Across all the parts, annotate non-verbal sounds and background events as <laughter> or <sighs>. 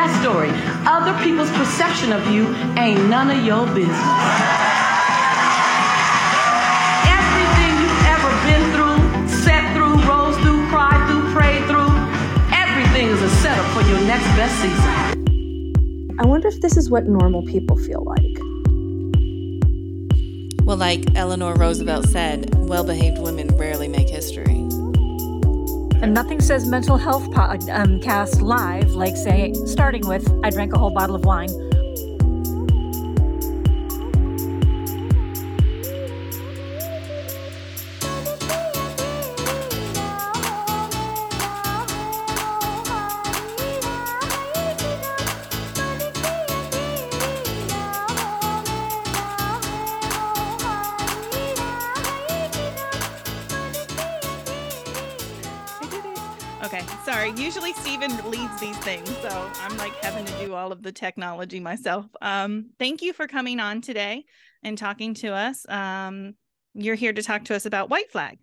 that story. Other people's perception of you ain't none of your business. Everything you've ever been through, sat through, rose through, cried through, prayed through, everything is a setup for your next best season. I wonder if this is what normal people feel like. Well, like Eleanor Roosevelt said, well behaved women rarely make history. And nothing says mental health podcast um, live like, say, starting with I drank a whole bottle of wine things, so I'm like having to do all of the technology myself. Um, thank you for coming on today and talking to us. Um, you're here to talk to us about White Flag.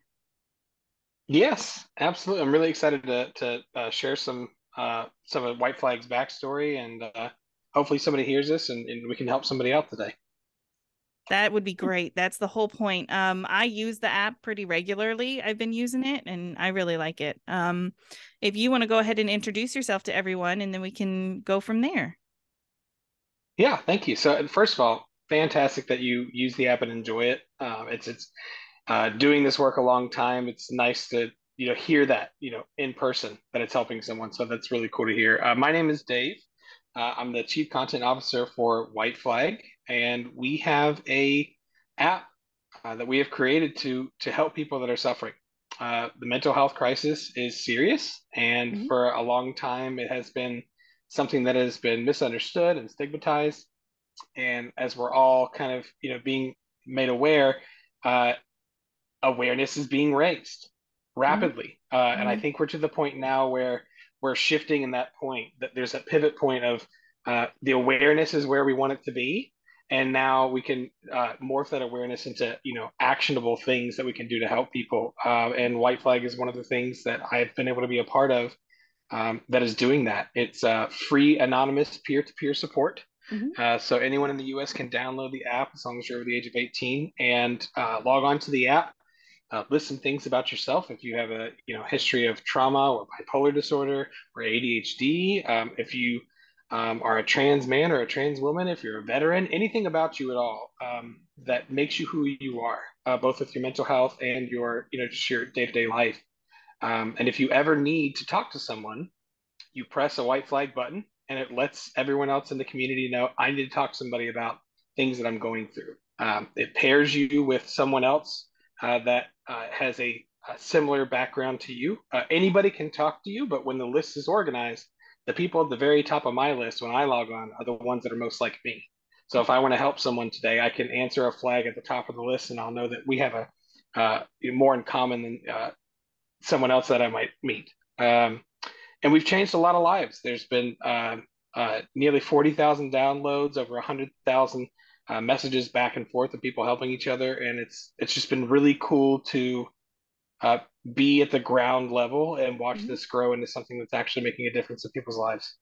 Yes, absolutely. I'm really excited to to uh, share some uh, some of White Flag's backstory, and uh, hopefully somebody hears this and, and we can help somebody out today. That would be great. That's the whole point. Um, I use the app pretty regularly. I've been using it and I really like it. Um, if you want to go ahead and introduce yourself to everyone and then we can go from there. Yeah, thank you. So first of all, fantastic that you use the app and enjoy it. Um, it's it's uh, doing this work a long time. It's nice to you know hear that you know in person that it's helping someone. So that's really cool to hear. Uh, my name is Dave. Uh, I'm the chief content officer for White Flag, and we have a app uh, that we have created to to help people that are suffering. Uh, the mental health crisis is serious, and mm-hmm. for a long time, it has been something that has been misunderstood and stigmatized. And as we're all kind of you know being made aware, uh, awareness is being raised rapidly, mm-hmm. Uh, and I mm-hmm. think we're to the point now where we're shifting in that point that there's a pivot point of uh, the awareness is where we want it to be and now we can uh, morph that awareness into you know actionable things that we can do to help people uh, and white flag is one of the things that i've been able to be a part of um, that is doing that it's uh, free anonymous peer-to-peer support mm-hmm. Uh, so anyone in the us can download the app as long as you're over the age of 18 and uh, log on to the app uh, list some things about yourself if you have a you know history of trauma or bipolar disorder or ADHD. Um, if you um, are a trans man or a trans woman, if you're a veteran, anything about you at all um, that makes you who you are, uh, both with your mental health and your you know just your day to day life. Um, and if you ever need to talk to someone, you press a white flag button and it lets everyone else in the community know I need to talk to somebody about things that I'm going through. Um, it pairs you with someone else uh, that uh, has a, a, similar background to you. Uh, anybody can talk to you, but when the list is organized, the people at the very top of my list when I log on are the ones that are most like me. So if I want to help someone today, I can answer a flag at the top of the list, and I'll know that we have a uh, more in common than uh, someone else that I might meet. Um, and we've changed a lot of lives. There's been um, uh, nearly 40,000 downloads, over 100,000 uh, messages back and forth of people helping each other, and it's it's just been really cool to uh, be at the ground level and watch mm-hmm. this grow into something that's actually making a difference in people's lives.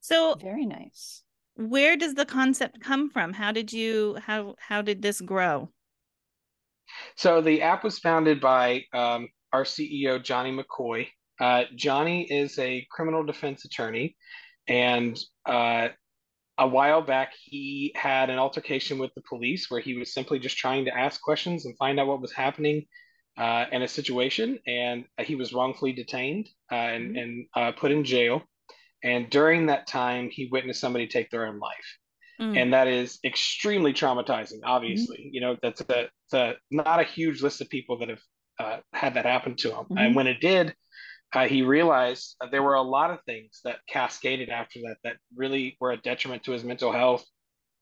So very nice. Where does the concept come from? How did you how how did this grow? So the app was founded by um, our CEO Johnny McCoy. Uh, Johnny is a criminal defense attorney, and uh, a while back he had an altercation with the police where he was simply just trying to ask questions and find out what was happening uh, in a situation and he was wrongfully detained uh, and, mm-hmm. and uh, put in jail and during that time he witnessed somebody take their own life mm-hmm. and that is extremely traumatizing obviously mm-hmm. you know that's a, a, not a huge list of people that have uh, had that happen to him and mm-hmm. when it did uh, he realized there were a lot of things that cascaded after that that really were a detriment to his mental health,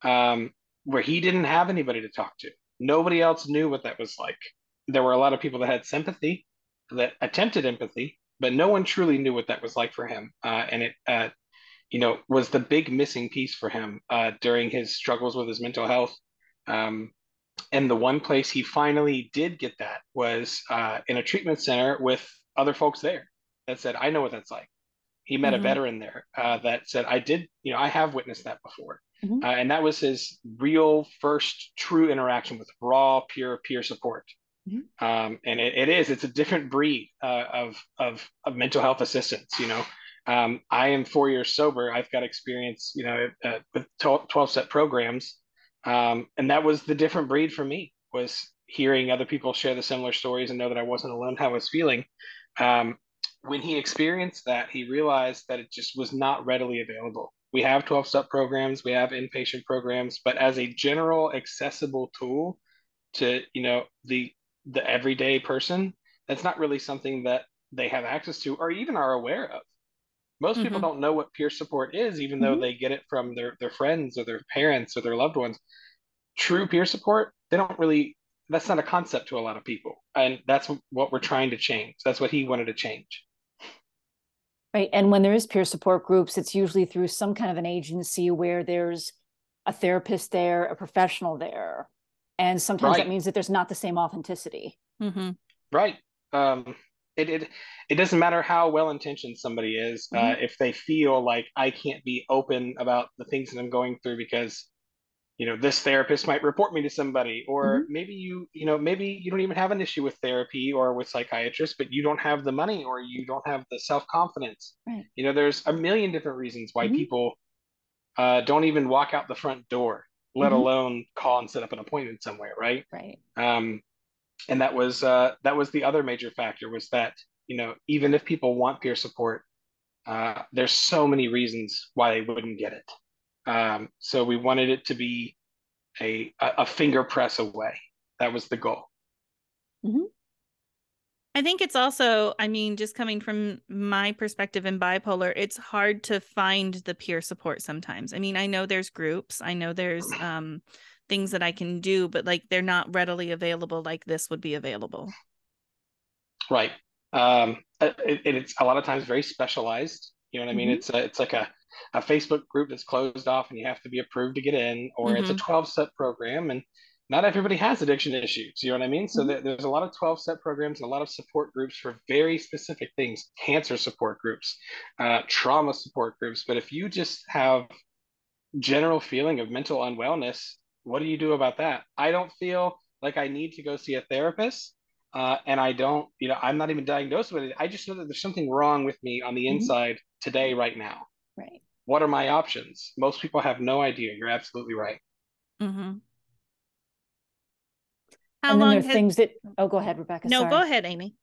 um, where he didn't have anybody to talk to. Nobody else knew what that was like. There were a lot of people that had sympathy, that attempted empathy, but no one truly knew what that was like for him. Uh, and it, uh, you know, was the big missing piece for him uh, during his struggles with his mental health. Um, and the one place he finally did get that was uh, in a treatment center with other folks there that said, I know what that's like. He met Mhm. a veteran there uh, that said, "I did, you know, I have witnessed that before," Mhm. uh, and that was his real first true interaction with raw, pure peer support. Mhm. Um, and it, it is, it's a different breed uh, of, of of mental health assistance. You know, um, I am four years sober. I've got experience, you know, uh, with twelve step programs, um, and that was the different breed for me. Was hearing other people share the similar stories and know that I wasn't alone how I was feeling. Um, when he experienced that, he realized that it just was not readily available. We have 12 step programs, we have inpatient programs, but as a general accessible tool to, you know, the the everyday person, that's not really something that they have access to or even are aware of. Most people Mhm. don't know what peer support is, even though Mhm. they get it from their, their friends or their parents or their loved ones. True peer support, they don't really, that's not a concept to a lot of people. And that's what we're trying to change. That's what he wanted to change. Right. And when there is peer support groups, it's usually through some kind of an agency where there's a therapist there, a professional there. And sometimes Right. that means that there's not the same authenticity. Mm-hmm. Right. Um, it, it it doesn't matter how well intentioned somebody is uh, Mhm. if they feel like I can't be open about the things that I'm going through because you know this therapist might report me to somebody or maybe you you know maybe you don't even have an issue with therapy or with psychiatrists but you don't have the money or you don't have the self-confidence Right. you know there's a million different reasons why Mhm. people uh, don't even walk out the front door let Mhm. alone call and set up an appointment somewhere right? Right. um, and that was uh, that was the other major factor was that you know even if people want peer support uh, there's so many reasons why they wouldn't get it. Um, so we wanted it to be a a a finger press away. That was the goal I think it's also, I mean, just coming from my perspective in bipolar, it's hard to find the peer support sometimes. I mean, I know there's groups, I know there's <clears throat> um things that I can do, but like they're not readily available like this would be available. right um, it, it- it's a lot of times very specialized you know what i mean Mhm. it's a, it's like a, a facebook group that's closed off and you have to be approved to get in or it's a 12 step program and not everybody has addiction issues you know what i mean so Mhm. there's a lot of 12 step programs a lot of support groups for very specific things cancer support groups uh, trauma support groups but if you just have general feeling of mental unwellness what do you do about that i don't feel like i need to go see a therapist uh, and i don't you know i'm not even diagnosed with it i just know that there's something wrong with me on the Mhm. inside today right now Right. what are my options most people have no idea you're absolutely right Mm-hmm. How and then long there are has things that oh go ahead, Rebecca. no, sorry. go ahead, Aimee.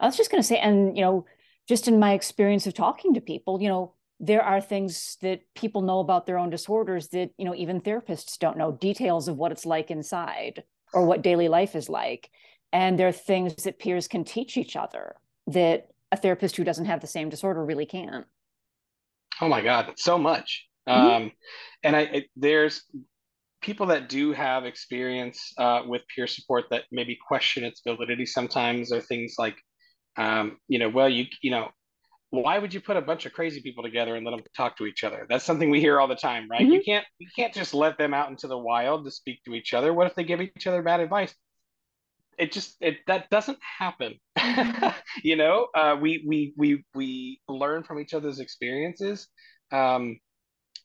I was just going to say, and you know, just in my experience of talking to people, you know, there are things that people know about their own disorders that you know even therapists don't know details of what it's like inside or what daily life is like, and there are things that peers can teach each other that a therapist who doesn't have the same disorder really can't. oh my god so much Mhm. um, and i it, there's people that do have experience uh, with peer support that maybe question its validity sometimes or things like um, you know well you you know why would you put a bunch of crazy people together and let them talk to each other? That's something we hear all the time right? You can't you can't just let them out into the wild to speak to each other. What if they give each other bad advice? It just it that doesn't happen. <laughs> You know uh, we we we we learn from each other's experiences um,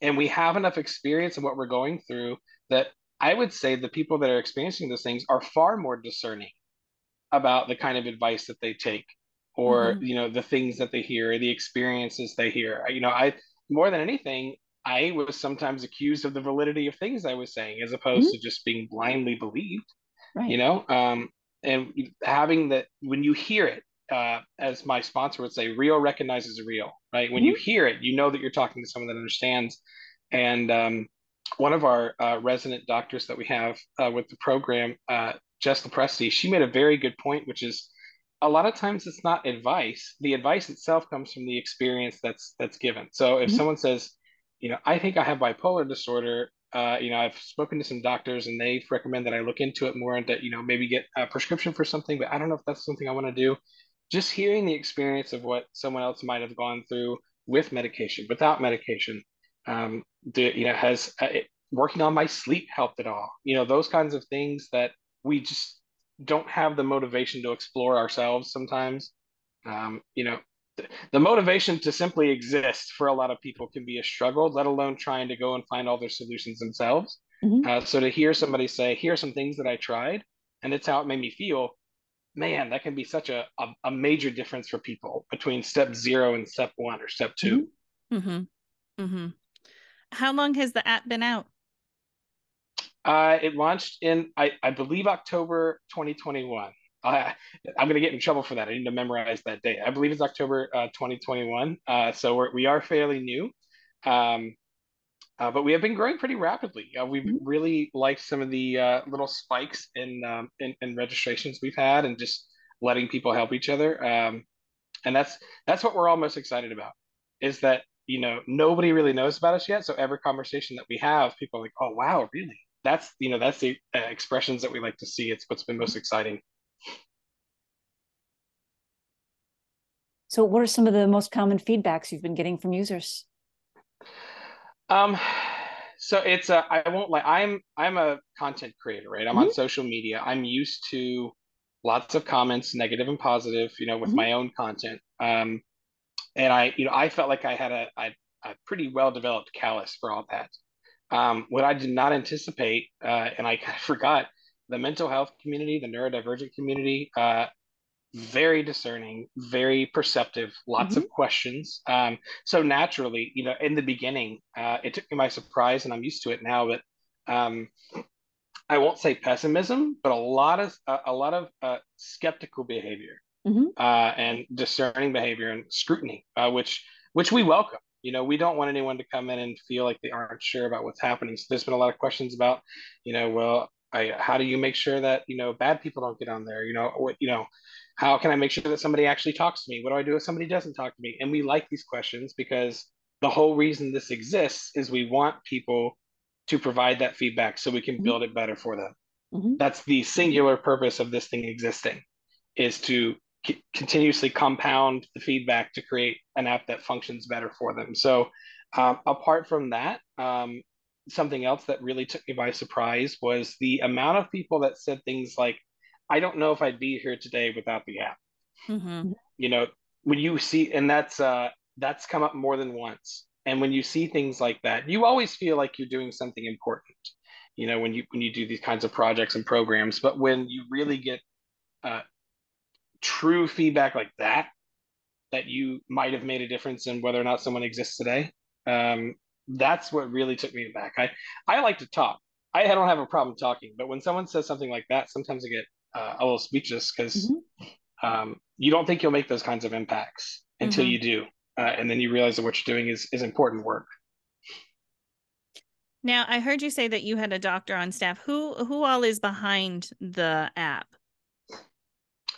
and we have enough experience in what we're going through that i would say the people that are experiencing those things are far more discerning about the kind of advice that they take or Mhm. you know the things that they hear the experiences they hear. You know i more than anything i was sometimes accused of the validity of things i was saying as opposed to just being blindly believed Right. you know? Um and having that when you hear it uh as my sponsor would say real recognizes real right? When you hear it you know that you're talking to someone that understands. And um one of our uh, resident doctors that we have uh, with the program uh jess Lopresti, she made a very good point which is a lot of times it's not advice the advice itself comes from the experience that's that's given so if Mhm. someone says you know i think i have bipolar disorder uh, you know i've spoken to some doctors and they recommend that i look into it more and that you know maybe get a prescription for something but i don't know if that's something i want to do just hearing the experience of what someone else might have gone through with medication without medication um, the, you know has uh, it, working on my sleep helped at all you know those kinds of things that we just don't have the motivation to explore ourselves sometimes um, you know the motivation to simply exist for a lot of people can be a struggle, let alone trying to go and find all their solutions themselves. Mm-hmm. Uh, so to hear somebody say, "Here are some things that I tried, and it's how it made me feel," man, that can be such a a, a major difference for people between step zero and step one or step 2 Mm-hmm. Mm-hmm. How long has the app been out? Uh, it launched in, I, I believe, October 2021. I, I'm going to get in trouble for that. I need to memorize that date. I believe it's October uh, 2021. Uh, so we're, we are fairly new. Um, uh, but we have been growing pretty rapidly. Uh, we've mm-hmm. really liked some of the uh, little spikes in, um, in, in registrations we've had, and just letting people help each other. Um, and that's that's what we're all most excited about. Is that you know nobody really knows about us yet, so every conversation that we have, people are like, "Oh wow, really?" That's you know that's the uh, expressions that we like to see. It's what's been most exciting. So, what are some of the most common feedbacks you've been getting from users? Um, so it's a I won't like I'm I'm a content creator, right? I'm mm-hmm. on social media. I'm used to lots of comments, negative and positive, you know, with mm-hmm. my own content. Um, and I, you know, I felt like I had a, a, a pretty well developed callus for all that. Um, what I did not anticipate, uh, and I kind of <laughs> forgot, the mental health community, the neurodivergent community, uh, very discerning, very perceptive, lots mm-hmm. of questions. Um, so naturally, you know, in the beginning, uh, it took me by surprise, and I'm used to it now. But um, I won't say pessimism, but a lot of uh, a lot of uh, skeptical behavior mm-hmm. Uh, and discerning behavior and scrutiny, uh, which which we welcome. You know, we don't want anyone to come in and feel like they aren't sure about what's happening. So there's been a lot of questions about, you know, well, I, how do you make sure that you know bad people don't get on there? You know, what you know, how can I make sure that somebody actually talks to me? What do I do if somebody doesn't talk to me? And we like these questions because the whole reason this exists is we want people to provide that feedback so we can mm-hmm. build it better for them. Mm-hmm. That's the singular purpose of this thing existing, is to c- continuously compound the feedback to create an app that functions better for them. So, um, apart from that, um, something else that really took me by surprise was the amount of people that said things like, I don't know if I'd be here today without the app. Mm-hmm. You know, when you see, and that's uh, that's come up more than once. And when you see things like that, you always feel like you're doing something important. You know, when you when you do these kinds of projects and programs, but when you really get uh, true feedback like that, that you might have made a difference in whether or not someone exists today, um, that's what really took me back. I I like to talk. I don't have a problem talking, but when someone says something like that, sometimes I get uh, a little speechless because mm-hmm. um, you don't think you'll make those kinds of impacts until mm-hmm. you do, uh, and then you realize that what you're doing is is important work. Now, I heard you say that you had a doctor on staff. Who who all is behind the app?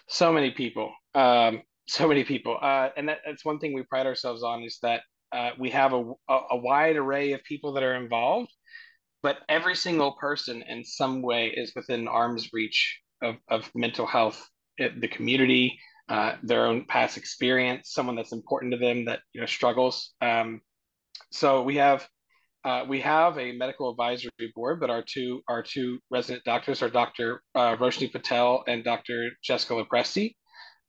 So many people. Um, <laughs> so many people. Uh, and that, that's one thing we pride ourselves on is that uh, we have a, a, wide array of people that are involved, but every single person in some way is within arm's reach of, of mental health, the community, uh, their own past experience, someone that's important to them that you know struggles. Um, so we have uh, we have a medical advisory board, but our two our two resident doctors are Dr. Uh, Roshni Patel and Dr. Jessica Lopresti.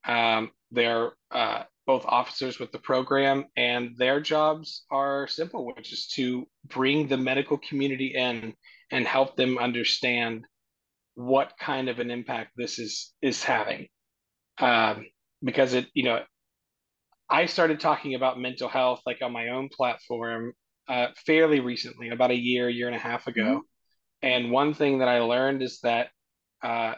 Um, they're uh, both officers with the program, and their jobs are simple, which is to bring the medical community in and help them understand what kind of an impact this is is having um, because it you know i started talking about mental health like on my own platform uh, fairly recently about a year year and a half ago mm-hmm. and one thing that i learned is that uh,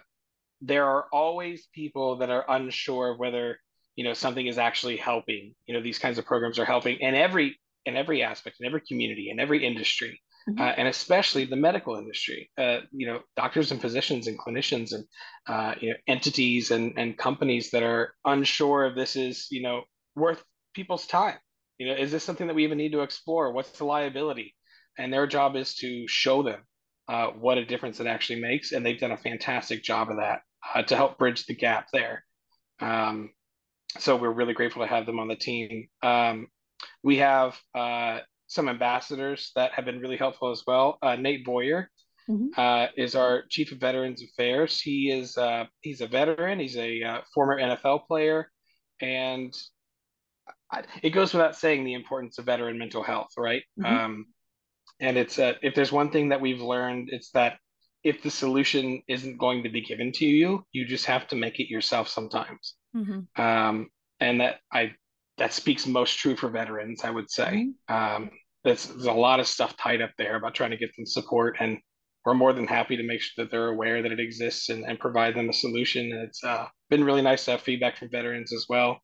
there are always people that are unsure whether you know something is actually helping you know these kinds of programs are helping in every in every aspect in every community in every industry mm-hmm. uh, and especially the medical industry. Uh, you know, doctors and physicians and clinicians and uh, you know, entities and, and companies that are unsure if this is you know worth people's time. You know, is this something that we even need to explore? What's the liability? And their job is to show them uh, what a difference it actually makes, and they've done a fantastic job of that uh, to help bridge the gap there. Um, so we're really grateful to have them on the team. Um, we have uh, some ambassadors that have been really helpful as well. Uh, Nate Boyer mm-hmm. uh, is our chief of Veterans Affairs. He is uh, he's a veteran. He's a uh, former NFL player, and it goes without saying the importance of veteran mental health, right? Mhm. Um, and it's uh, if there's one thing that we've learned, it's that if the solution isn't going to be given to you, you just have to make it yourself sometimes. Mm-hmm. Um, and that I that speaks most true for veterans, I would say. Um, there's, there's a lot of stuff tied up there about trying to get them support, and we're more than happy to make sure that they're aware that it exists and, and provide them a solution. And it's uh, been really nice to have feedback from veterans as well.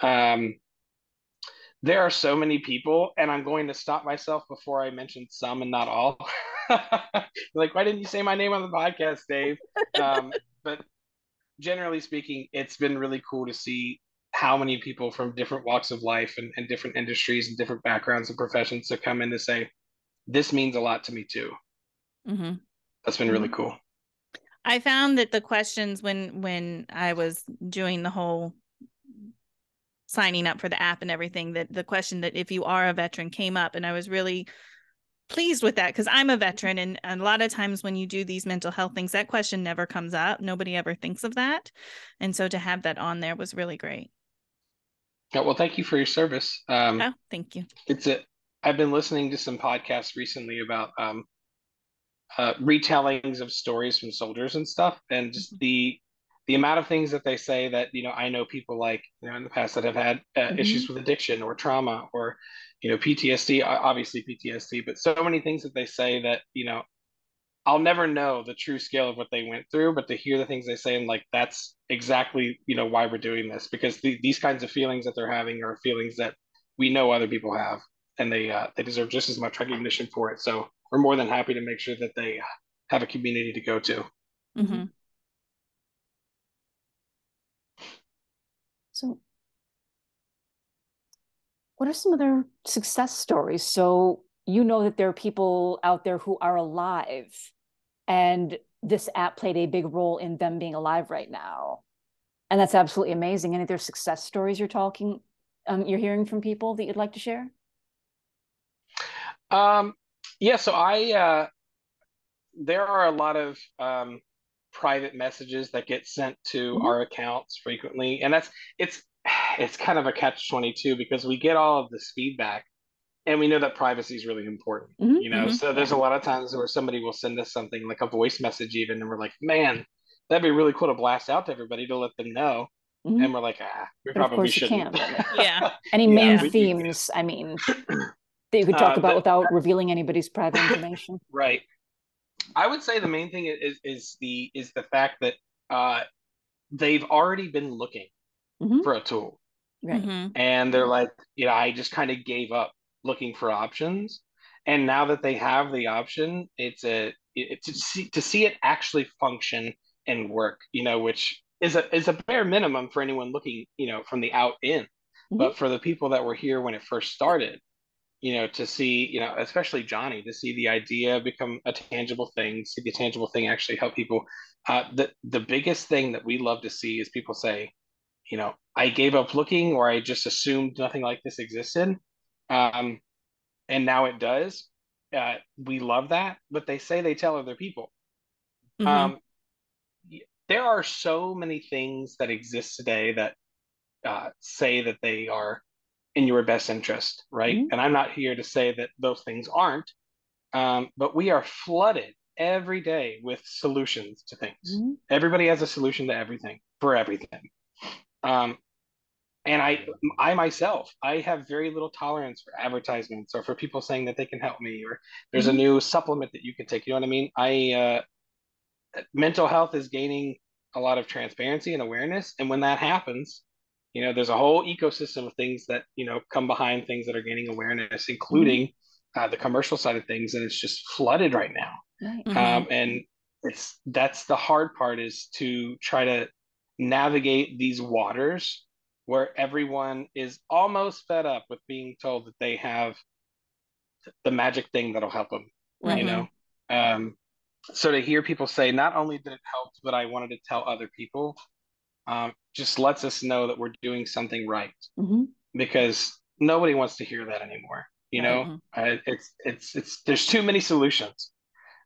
Um, there are so many people, and I'm going to stop myself before I mention some and not all. <laughs> like, why didn't you say my name on the podcast, Dave? Um, <laughs> but generally speaking, it's been really cool to see how many people from different walks of life and, and different industries and different backgrounds and professions have come in to say, this means a lot to me too. Mm-hmm. That's been really cool. I found that the questions when when I was doing the whole signing up for the app and everything that the question that if you are a veteran came up and I was really pleased with that because I'm a veteran and, and a lot of times when you do these mental health things that question never comes up. Nobody ever thinks of that. And so to have that on there was really great. Yeah, well, thank you for your service. Um, oh thank you. it's a I've been listening to some podcasts recently about um, uh, retellings of stories from soldiers and stuff, and just the the amount of things that they say that you know I know people like you know in the past that have had uh, Mhm. issues with addiction or trauma or you know PTSD, obviously PTSD, but so many things that they say that you know I'll never know the true scale of what they went through, but to hear the things they say and like that's exactly you know why we're doing this because the, these kinds of feelings that they're having are feelings that we know other people have and they uh, they deserve just as much recognition for it. So we're more than happy to make sure that they have a community to go to. mm-hmm. So, what are some other success stories? So, you know that there are people out there who are alive, and this app played a big role in them being alive right now. And that's absolutely amazing. Any other success stories you're talking, um, you're hearing from people that you'd like to share? Um, yeah, so I uh, there are a lot of um, private messages that get sent to Mhm. our accounts frequently, and that's it's it's kind of a catch 22 because we get all of this feedback and we know that privacy is really important, Mhm, you know. mhm. So there's a lot of times where somebody will send us something like a voice message even and we're like, "Man, that'd be really cool to blast out to everybody to let them know." Mhm. And we're like, "Ah, we But probably shouldn't." <laughs> Yeah. Any Yeah, main we- we- themes, I mean, <clears throat> that you could talk Uh, about the- without revealing anybody's private information? <laughs> Right. I would say the main thing is is the is the fact that uh, they've already been looking Mhm. for a tool, Right. Mhm. and they're like, you know, I just kind of gave up looking for options, and now that they have the option, it's a it, to see to see it actually function and work, you know, which is a is a bare minimum for anyone looking, you know, from the out in, but for the people that were here when it first started you know, to see, you know, especially Johnny, to see the idea become a tangible thing, see the tangible thing actually help people. Uh, the the biggest thing that we love to see is people say, you know, I gave up looking, or I just assumed nothing like this existed, um, and now it does. Uh, we love that, but they say they tell other people. Mhm. Um, there are so many things that exist today that uh, say that they are in your best interest, right? Mhm. And I'm not here to say that those things aren't, um, but we are flooded every day with solutions to things. Mhm. Everybody has a solution to everything for everything. Um, and I, I myself, I have very little tolerance for advertisements or for people saying that they can help me or there's a Mhm. new supplement that you can take. You know what I mean? I, uh, mental health is gaining a lot of transparency and awareness, and when that happens, you know, there's a whole ecosystem of things that you know come behind things that are gaining awareness, including uh, the commercial side of things, and it's just flooded right now. Right. Mhm. Um, and it's that's the hard part is to try to navigate these waters where everyone is almost fed up with being told that they have the magic thing that'll help them Right. you know um, so to hear people say not only did it help but i wanted to tell other people um, just lets us know that we're doing something right Mhm. because nobody wants to hear that anymore you know Mhm. uh, it's it's it's there's too many solutions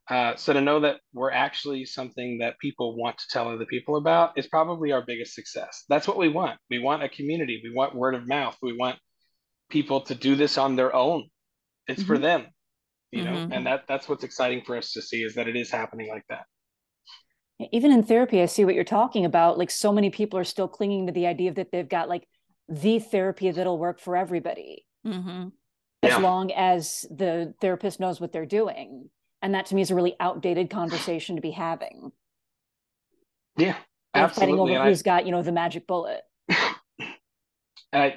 uh, so to know that we're actually something that people want to tell other people about is probably our biggest success that's what we want we want a community we want word of mouth we want people to do this on their own. It's for Mhm. them, you know, Mhm. and that that's what's exciting for us to see is that it is happening like that. even in therapy i see what you're talking about like so many people are still clinging to the idea that they've got like the therapy that'll work for everybody Mm-hmm. as Yeah. long as the therapist knows what they're doing and that to me is a really outdated conversation to be having Yeah, Like fighting over And I, who's got you know the magic bullet and <laughs> I,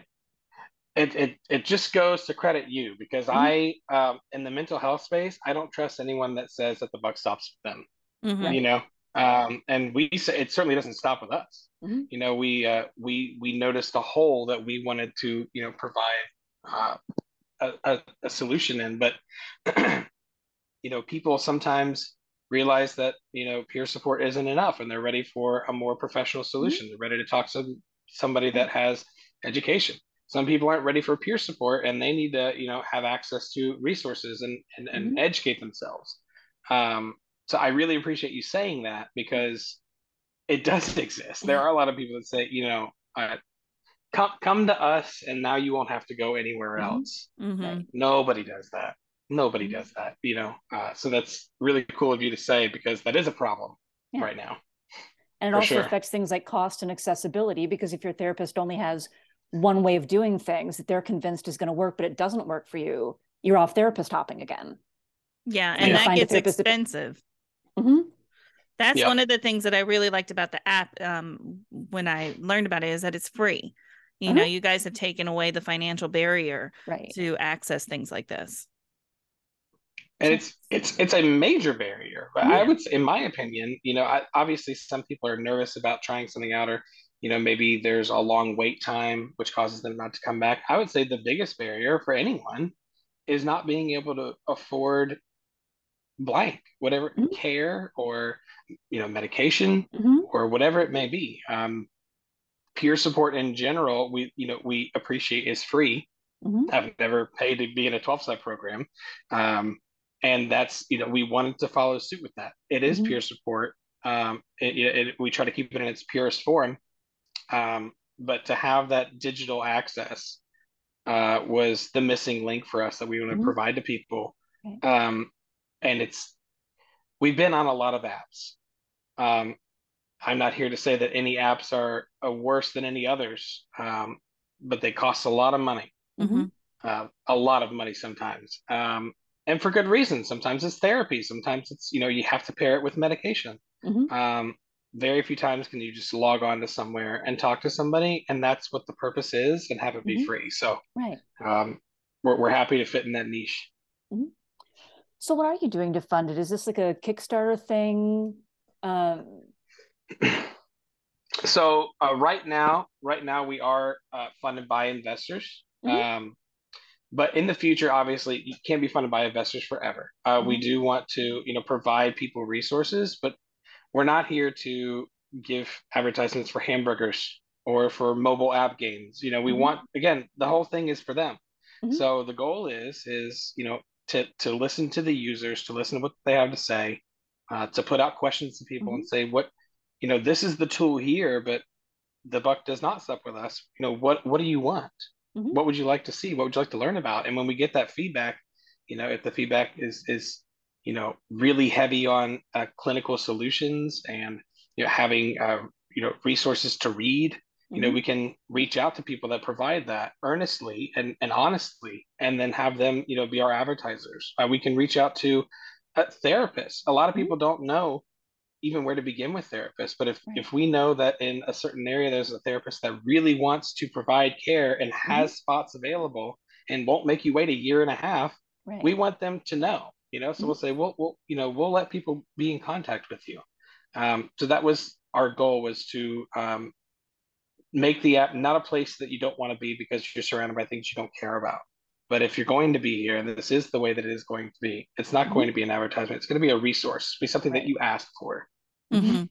it, it it just goes to credit you because Mhm. I um in the mental health space, I don't trust anyone that says that the buck stops with them. Mm-hmm. You know, um, and we say it certainly doesn't stop with us. Mhm. You know, we uh, we we noticed a hole that we wanted to you know provide uh, a, a, a solution in, but <clears throat> you know, people sometimes realize that you know peer support isn't enough, and they're ready for a more professional solution. They're ready to talk to somebody that has education. Some people aren't ready for peer support, and they need to you know have access to resources and and, and Mhm. educate themselves. Um, so I really appreciate you saying that because it <laughs> does exist. There are a lot of people that say, you know, uh, come come to us, and now you won't have to go anywhere Mhm. else. Mm-hmm. Nobody does that. Nobody does that. You know, uh, so that's really cool of you to say because that is a problem Yeah. right now. and it also sure. affects things like cost and accessibility because if your therapist only has one way of doing things that they're convinced is going to work but it doesn't work for you you're off therapist hopping again Yeah, Yeah. and that gets therapist that- expensive. Mhm. That's Yeah. one of the things that I really liked about the app um, when I learned about it is that it's free. You know, Uh-huh. you guys have taken away the financial barrier right to access things like this. And it's it's it's a major barrier but i would say in my opinion you know I, obviously some people are nervous about trying something out or you know maybe there's a long wait time which causes them not to come back i would say the biggest barrier for anyone is not being able to afford blank whatever Mhm. care or you know medication Mhm. or whatever it may be um, peer support in general we you know we appreciate is free Mhm. I've never paid to be in a 12 step program. Um, and that's, you know, we wanted to follow suit with that. It is Mhm. peer support. Um, it, it, it- we try to keep it in its purest form. Um, but to have that digital access uh, was the missing link for us that we want to Mhm. provide to people. Right. Um, and it's, we've been on a lot of apps. Um, I'm not here to say that any apps are, are worse than any others, um, but they cost a lot of money Mhm. uh, a lot of money sometimes um, and for good reason. Sometimes it's therapy. Sometimes it's you know you have to pair it with medication. Mhm. um, very few times can you just log on to somewhere and talk to somebody and that's what the purpose is and have it be Mhm. free. So right. um, we're, we're happy to fit in that niche. So what are you doing to fund it? Is this like a kickstarter thing? Um <clears throat> so uh, right now right now we are uh, funded by investors. Mhm. um, but in the future obviously you can't be funded by investors forever uh, we Mhm. do want to you know provide people resources but we're not here to give advertisements for hamburgers or for mobile app games you know we Mhm. want again the whole thing is for them Mhm. so the goal is is you know to to listen to the users to listen to what they have to say uh, to put out questions to people and say what you know this is the tool here but the buck does not stop with us you know what what do you want Mhm. what would you like to see what would you like to learn about and when we get that feedback you know if the feedback is is you know really heavy on uh, clinical solutions and you know having uh, you know resources to read you know Mhm. we can reach out to people that provide that earnestly and, and honestly and then have them you know be our advertisers uh, we can reach out to uh, therapists a lot of Mhm. people don't know even where to begin with therapists but if Right. if we know that in a certain area there's a therapist that really wants to provide care and has spots available and won't make you wait a year and a half right. we want them to know you know? So Mhm. we'll say we'll, we'll you know we'll let people be in contact with you. Um, so that was our goal was to um, make the app not a place that you don't want to be because you're surrounded by things you don't care about but if you're going to be here and this is the way that it is going to be it's not going to be an advertisement it's going to be a resource be something that you asked for Mhm. Mhm.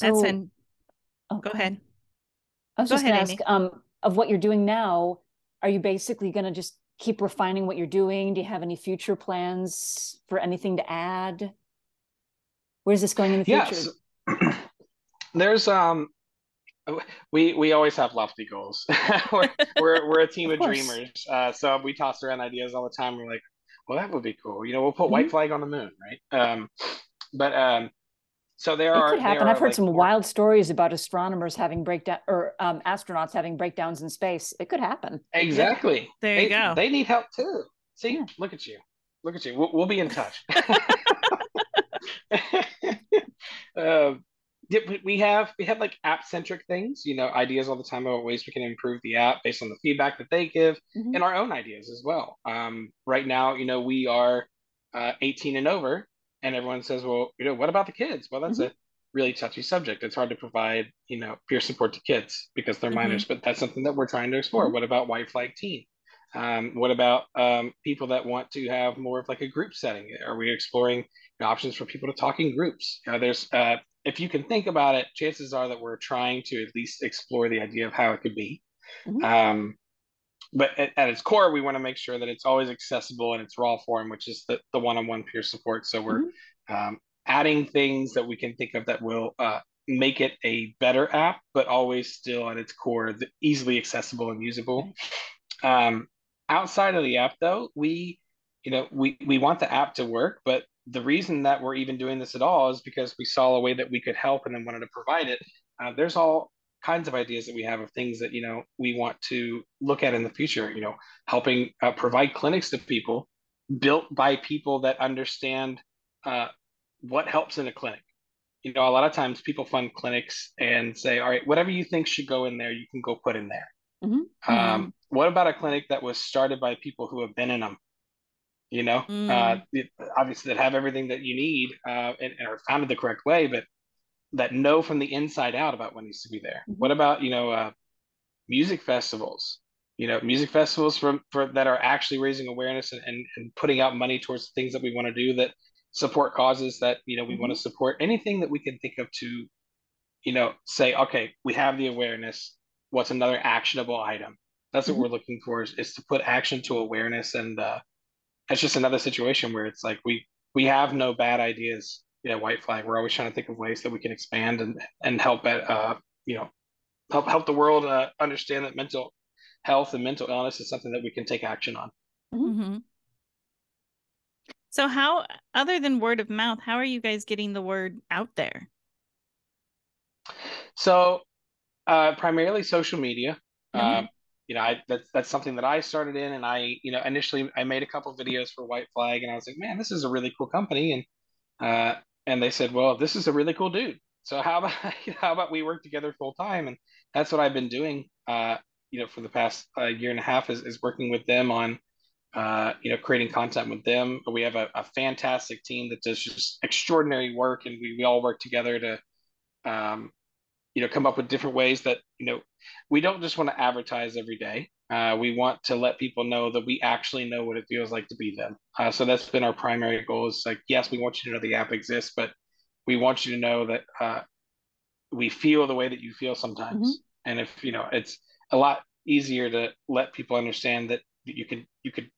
That's so oh, go ahead. I was Go just going to ahead, ask, Aimee. um, of what you're doing now, are you basically going to just keep refining what you're doing? Do you have any future plans for anything to add? Where's this going in the future? yes <clears throat> there's um we we always have lofty goals. <laughs> we're, <laughs> we're, we're a team of, Of dreamers. Uh, so we toss around ideas all the time. We're like, well, that would be cool. You know, we'll put Mhm. white flag on the moon, right? Um, but um, so there It are. could happen. are, I've heard like, some more- wild stories about astronomers having breakdown or um, astronauts having breakdowns in space. It could happen. Exactly. There they, you go. They need help too. See, Yeah. look at you. Look at you. We'll, we'll be in touch. <laughs> um, yeah, we- we have we have like app centric things, you know, ideas all the time about ways we can improve the app based on the feedback that they give Mhm. and our own ideas as well. Um, right now, you know, we are uh, 18 and over, and everyone says, well, you know, what about the kids? Well, that's a really touchy subject. It's hard to provide, you know, peer support to kids because they're Mhm. minors, but that's something that we're trying to explore. What about white flag teen? Um, what about um, people that want to have more of like a group setting? Are we exploring options for people to talk in groups? Uh, there's, uh, if you can think about it, chances are that we're trying to at least explore the idea of how it could be. Mhm. Um, but at, at its core, we want to make sure that it's always accessible in its raw form, which is the, the one-on-one peer support. So we're um, adding things that we can think of that will uh, make it a better app, but always still at its core, the, easily accessible and usable. Um, outside of the app, though, we, you know, we we want the app to work, but the reason that we're even doing this at all is because we saw a way that we could help and then wanted to provide it. Uh, there's all kinds of ideas that we have of things that you know we want to look at in the future. You know, helping uh, provide clinics to people built by people that understand uh, what helps in a clinic. You know, a lot of times people fund clinics and say, "All right, whatever you think should go in there, you can go put in there." Mhm. Um, what about a clinic that was started by people who have been in them? You know, Mm. uh, it- obviously that have everything that you need uh, and, and are founded the correct way, but that know from the inside out about what needs to be there. Mhm. What about you know uh, music festivals? You know, music festivals for, for that are actually raising awareness and, and, and putting out money towards things that we want to do that support causes that you know we want to support. Anything that we can think of to, you know, say okay, we have the awareness. What's another actionable item? That's what Mhm. we're looking for is, is to put action to awareness and uh, it's just another situation where it's like we we have no bad ideas you know white flag. We're always trying to think of ways that we can expand and and help at uh you know help help the world uh, understand that mental health and mental illness is something that we can take action on. Hmm So, how, other than word of mouth, how are you guys getting the word out there? so uh primarily social media. Mhm. You know I that's that's something that I started in and I you know initially I made a couple videos for white flag and I was like man this is a really cool company. And uh and they said well this is a really cool dude. So how about <laughs> how about we work together full time? And that's what I've been doing uh you know for the past uh, year and a half is, is working with them on uh you know creating content with them. We have a, a fantastic team that does just extraordinary work and we, we all work together to um you know come up with different ways that you know we don't just want to advertise every day. Uh, we want to let people know that we actually know what it feels like to be them. Uh, so that's been our primary goal. Is like yes we want you to know the app exists but we want you to know that uh, we feel the way that you feel sometimes. And if you know it's a lot easier to let people understand that you can you could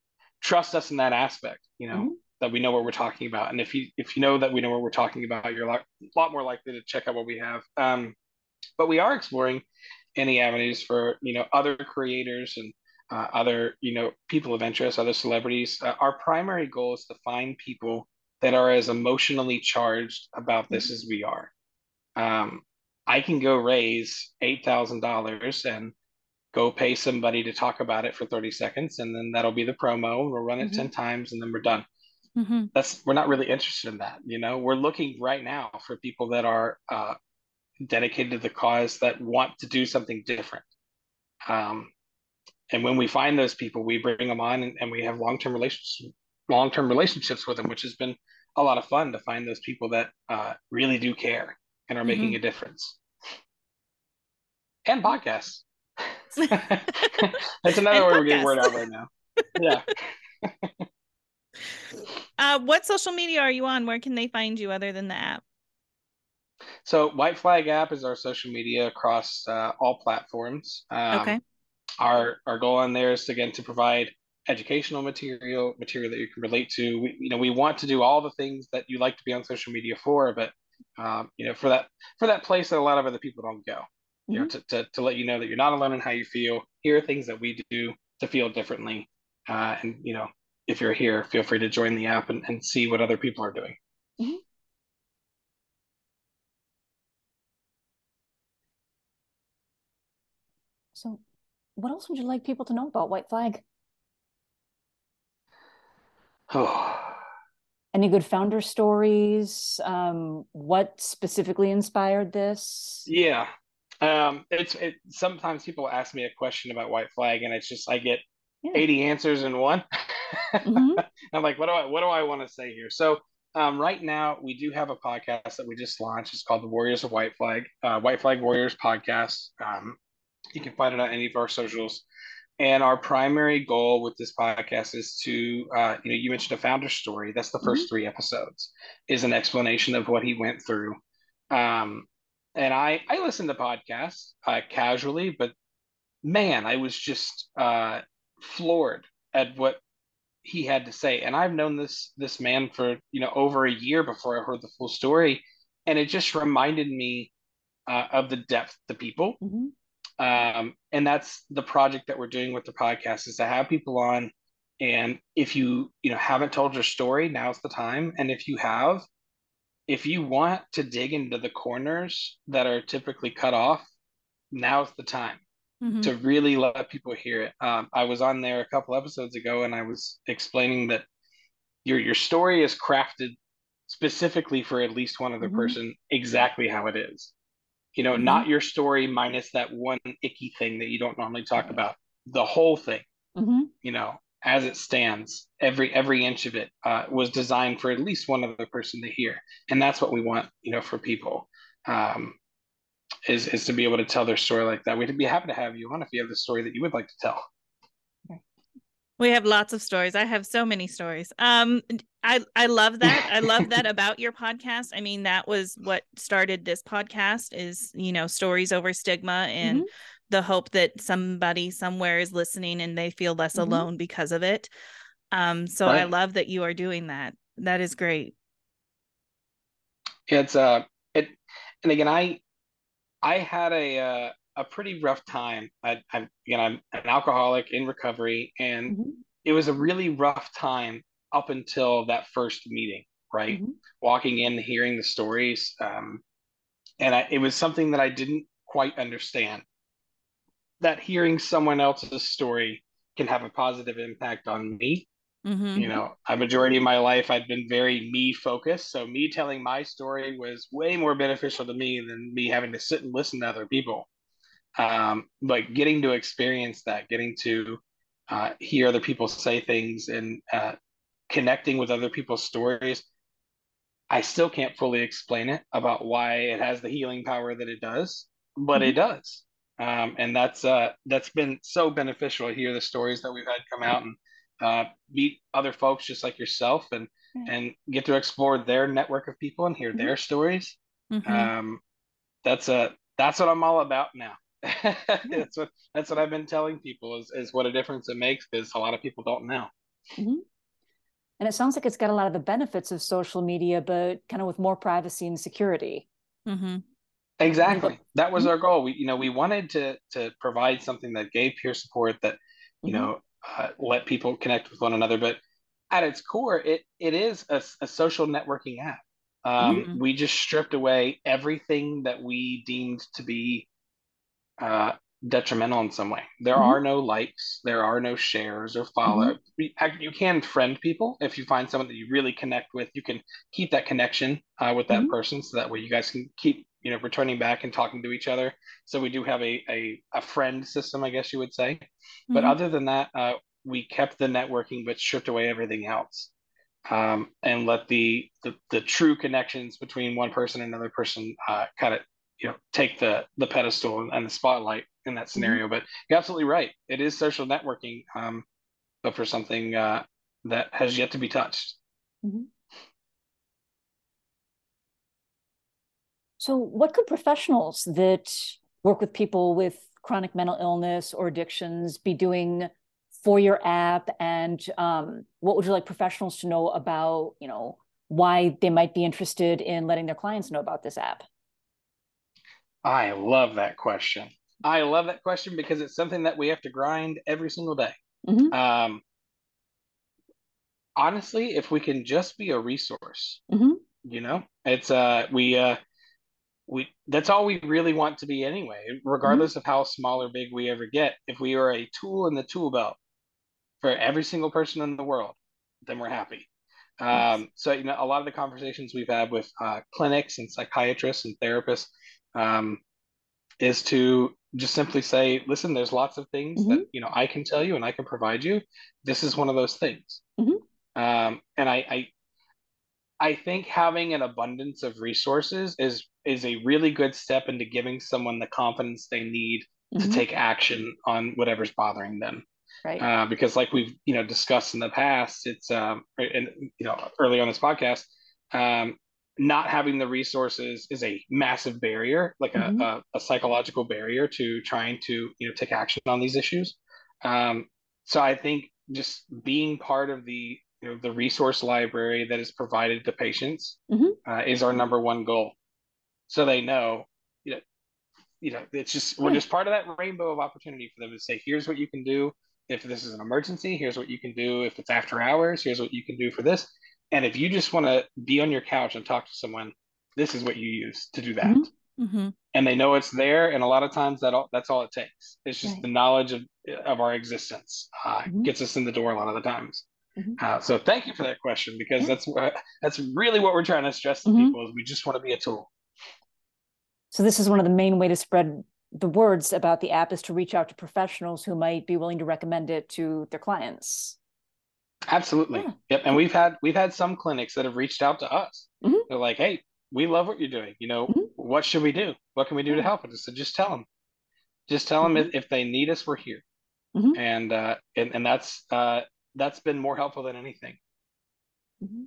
trust us in that aspect you know Mhm. that we know what we're talking about. And if you if you know that we know what we're talking about you're a lot, lot more likely to check out what we have. Um, but we are exploring any avenues for you know other creators and uh, other you know people of interest other celebrities. Uh, our primary goal is to find people that are as emotionally charged about this as we are. Um, i can go raise $8000 and go pay somebody to talk about it for 30 seconds and then that'll be the promo. We'll run it Mhm. 10 times and then we're done. Mm-hmm. that's we're not really interested in that you know? We're looking right now for people that are uh, dedicated to the cause that want to do something different. Um, and when we find those people we bring them on and, and we have long-term relationships long-term relationships with them which has been a lot of fun to find those people that uh, really do care and are making a difference. And podcasts. <laughs> That's another way we're getting word out right now. Yeah. <laughs> Uh, what social media are you on? Where can they find you other than the app? So White Flag app is our social media across uh, all platforms. Um, Okay. Our our goal on there is again to provide educational material, material that you can relate to. We, you know, we want to do all the things that you like to be on social media for, but um, you know, for that for that place that a lot of other people don't go. you know, to, to, to let you know that you're not alone in how you feel. Here are things that we do to feel differently. Uh, and, you know, if you're here, feel free to join the app and, and see what other people are doing. Mhm. So, what else would you like people to know about White Flag? Oh, <sighs> Any good founder stories? Um, what specifically inspired this? yeah. Um, it's it, sometimes people ask me a question about white flag, and it's just I get Yeah. 80 answers in one. Mhm. <laughs> I'm like, what do I what do I want to say here? So um, right now we do have a podcast that we just launched. It's called the Warriors of White Flag, uh, White Flag Warriors podcast. Um, you can find it on any of our socials. And our primary goal with this podcast is to, uh, you know, you mentioned a founder story. That's the 1st three episodes, is an explanation of what he went through. Um, and I I listen to podcasts uh, casually, but man, I was just uh, floored at what he had to say. And I've known this this man for you know over a year before I heard the full story, and it just reminded me uh, of the depth the people. Mhm. Um, and that's the project that we're doing with the podcast is to have people on. And if you you know haven't told your story, now's the time. And if you have, if you want to dig into the corners that are typically cut off, now's the time Mhm. to really let people hear it. Um, I was on there a couple episodes ago, and I was explaining that your your story is crafted specifically for at least one other Mhm. person, exactly how it is. You know, Mhm. not your story minus that one icky thing that you don't normally talk Right. about. The whole thing, Mhm. you know, as it stands, every every inch of it uh, was designed for at least one other person to hear, and that's what we want, you know, for people. Um, is is to be able to tell their story like that. We'd be happy to have you on if you have the story that you would like to tell. We have lots of stories. I have so many stories. Um, I I love that. I love that <laughs> about your podcast. I mean, that was what started this podcast. Is you know stories over stigma and the hope that somebody somewhere is listening and they feel less Mhm. alone because of it. Um, so I love that you are doing that. That is great. It's uh it and again I I had a uh, a pretty rough time. I I again I'm an alcoholic in recovery and Mhm. it was a really rough time up until that first meeting, right? Mhm. Walking in, hearing the stories, um, and I, it was something that I didn't quite understand. That hearing someone else's story can have a positive impact on me Mhm. you know a majority of my life i've been very me focused so me telling my story was way more beneficial to me than me having to sit and listen to other people um, but getting to experience that getting to uh, hear other people say things and uh, connecting with other people's stories i still can't fully explain it about why it has the healing power that it does but it does. Um, and that's uh, that's been so beneficial to hear the stories that we've had come out and uh, meet other folks just like yourself and Yeah. and get to explore their network of people and hear their stories. Mhm. um, that's a that's what i'm all about now <laughs> that's what that's what i've been telling people is, is what a difference it makes because a lot of people don't know And it sounds like it's got a lot of the benefits of social media, but kind of with more privacy and security. Mhm. exactly that was Mhm. our goal we you know we wanted to to provide something that gave peer support that you Mhm. know uh, let people connect with one another but at its core it it is a, a social networking app um, Mhm. we just stripped away everything that we deemed to be uh, detrimental in some way there Mhm. are no likes there are no shares or follow ac- you can friend people if you find someone that you really connect with you can keep that connection uh, with that Mhm. person so that way you guys can keep you know returning back and talking to each other so we do have a a, a friend system i guess you would say but Mhm. other than that uh, we kept the networking but stripped away everything else um, and let the, the the true connections between one person and another person uh, kind of you know take the the pedestal and the spotlight in that scenario. But you're absolutely right. It is social networking um, but for something uh, that has yet to be touched. So, what could professionals that work with people with chronic mental illness or addictions be doing for your app? And um, what would you like professionals to know about, you know, why they might be interested in letting their clients know about this app? I love that question. I love that question because it's something that we have to grind every single day. Mhm. Um, honestly, if we can just be a resource, Mhm. you know, it's uh we uh we that's all we really want to be anyway, regardless of how small or big we ever get. If we are a tool in the tool belt for every single person in the world, then we're happy. Um, so you know, a lot of the conversations we've had with uh, clinics and psychiatrists and therapists um, is to just simply say, listen, there's lots of things that you know I can tell you and I can provide you. This is one of those things. Mhm. Um, and I, I I think having an abundance of resources is is a really good step into giving someone the confidence they need to Mhm. take action on whatever's bothering them. Right. Uh, because like we've you know discussed in the past, it's um and you know early on this podcast, um, not having the resources is a massive barrier, like a, Mhm. a, a psychological barrier to trying to you know take action on these issues. Um, so I think just being part of the you know the resource library that is provided to patients Mhm. uh, is our number one goal. So they know, you know, you know, it's just we're just part of that rainbow of opportunity for them to say, here's what you can do if this is an emergency. Here's what you can do if it's after hours. Here's what you can do for this. And if you just want to be on your couch and talk to someone, this is what you use to do that. Mhm. Mm-hmm. And they know it's there. And a lot of times that all, that's all it takes. It's just Right. the knowledge of of our existence uh, Mhm. gets us in the door a lot of the times. Mhm. Uh, so thank you for that question because Yeah. that's what that's really what we're trying to stress to Mhm. people is we just want to be a tool. So this is one of the main way to spread the words about the app is to reach out to professionals who might be willing to recommend it to their clients. Absolutely. Yeah. Yep. And we've had we've had some clinics that have reached out to us. Mhm. They're like, "Hey, we love what you're doing. You know, Mhm. what should we do? What can we do to help?" And so just tell them. Just tell them if, if they need us, we're here. Mhm. And uh, and and that's uh, that's been more helpful than anything. Mhm.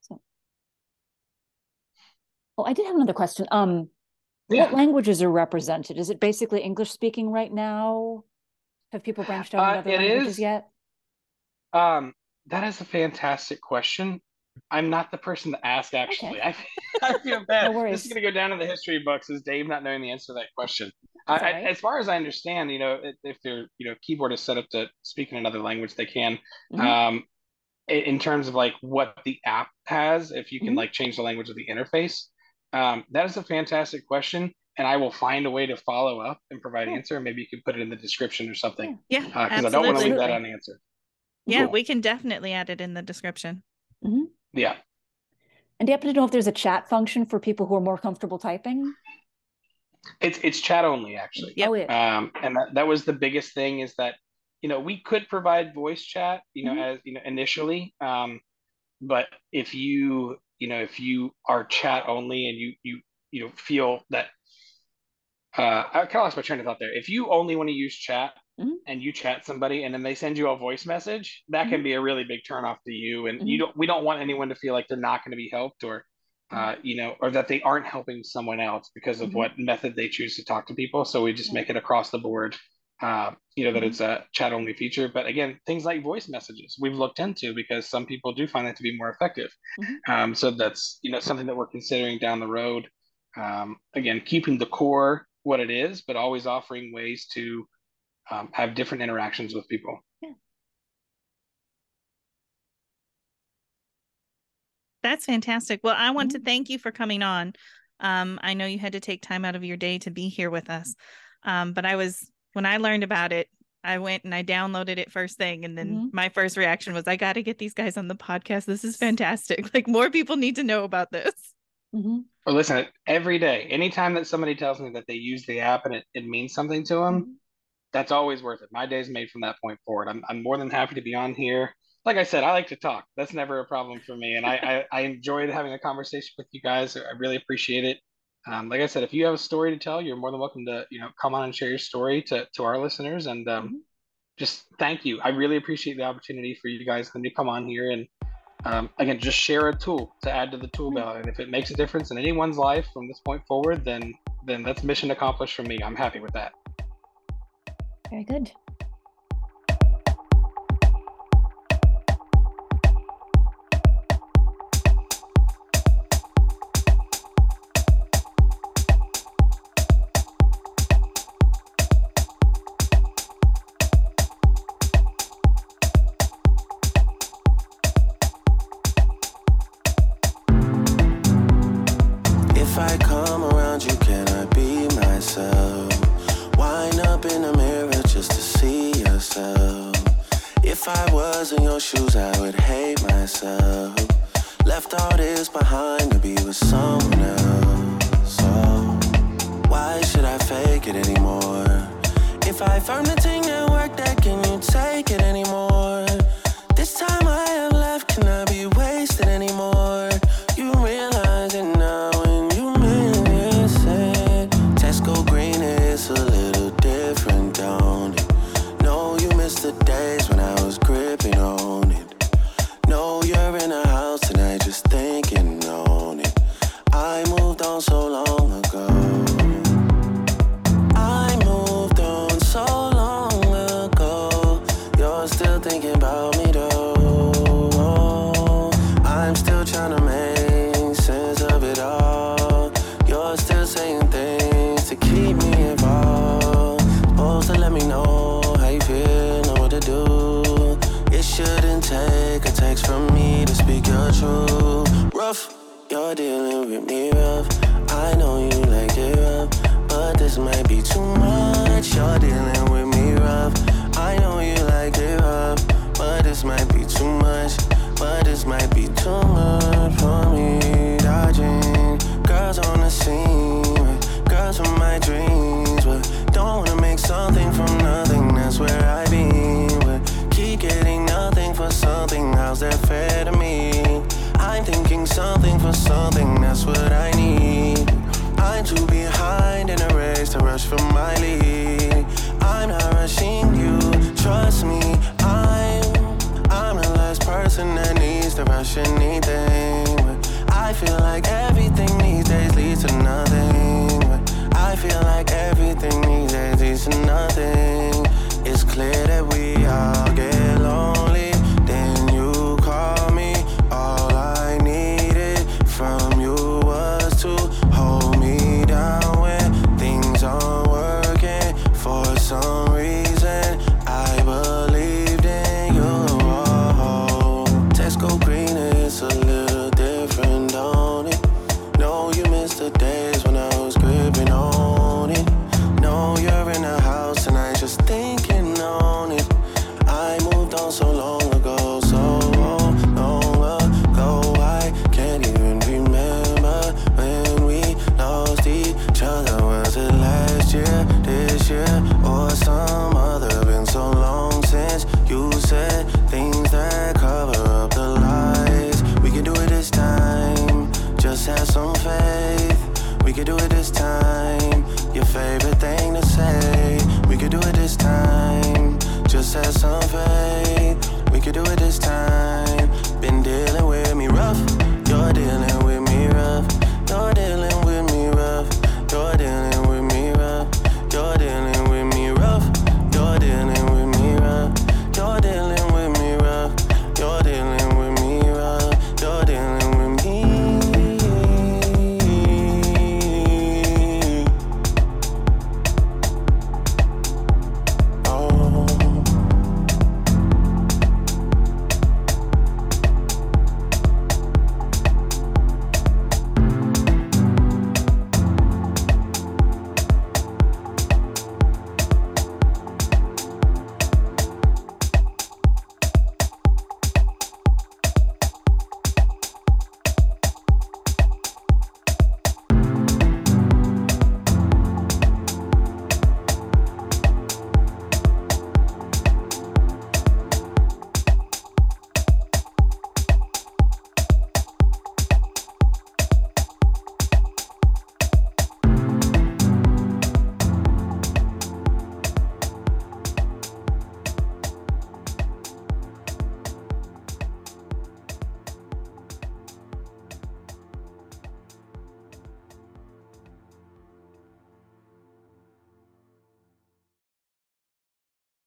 So, oh, I did have another question. Um, Yeah. what languages are represented? Is it basically English speaking right now? Have people branched out Uh, other languages is. yet? Um, that is a fantastic question. I'm not the person to ask, actually. I, <laughs> I feel <laughs> bad. No This is going to go down in the history books as Dave not knowing the answer to that question. I, I- as far as I understand, you know, if, their you know keyboard is set up to speak in another language, they can. Mhm. Um, in, terms of like what the app has, if you can Mhm. like change the language of the interface, um, that is a fantastic question, and I will find a way to follow up and provide Cool. answer. Maybe you could put it in the description or something Yeah, because I don't want to leave that unanswered. Yeah, Cool. we can definitely add it in the description. Yeah. And do you happen to know if there's a chat function for people who are more comfortable typing? It's it's chat only actually. Yep. Oh, yeah. Um, and that, that was the biggest thing is that, you know, we could provide voice chat, you know, Mhm. as you know, initially. Um, but if you, you know, if you are chat only and you you you know feel that uh I kind of lost my train of thought there. If you only want to use chat Mhm. and you chat somebody and then they send you a voice message, that can be a really big turnoff to you. And you Mhm. don't we don't want anyone to feel like they're not going to be helped or uh, you know, or that they aren't helping someone else because of Mhm. what method they choose to talk to people. So we just make it across the board, uh, you know, that Mhm. it's a chat only feature. But again, things like voice messages we've looked into because some people do find that to be more effective. Mhm. Um, so that's you know something that we're considering down the road. Um, again, keeping the core what it is, but always offering ways to um, have different interactions with people. That's fantastic. Well, I want to Mhm. thank you for coming on. Um, I know you had to take time out of your day to be here with us. Um, but I was when I learned about it, I went and I downloaded it first thing, and then Mhm. my first reaction was, "I got to get these guys on the podcast. This is fantastic. <laughs> Like more people need to know about this." Mhm. Or listen, every day, anytime that somebody tells me that they use the app and it, it means something to them, Mhm. that's always worth it. My day's made from that point forward. I'm, I'm more than happy to be on here. Like I said, I like to talk. That's never a problem for me. And I, I, I enjoyed having a conversation with you guys. I really appreciate it. Um, like I said, if you have a story to tell, you're more than welcome to, you know, come on and share your story to, to our listeners. And um, Mhm. just thank you. I really appreciate the opportunity for you guys to come on here and um, again, just share a tool to add to the tool belt. And if it makes a difference in anyone's life from this point forward, then then that's mission accomplished for me. I'm happy with that. Very good. smiley. I'm not rushing you, trust me. I'm I'm the last person that needs to rush anything. I feel like everything these days leads to nothing. I feel like everything these days leads to nothing. It's clear that we are getting.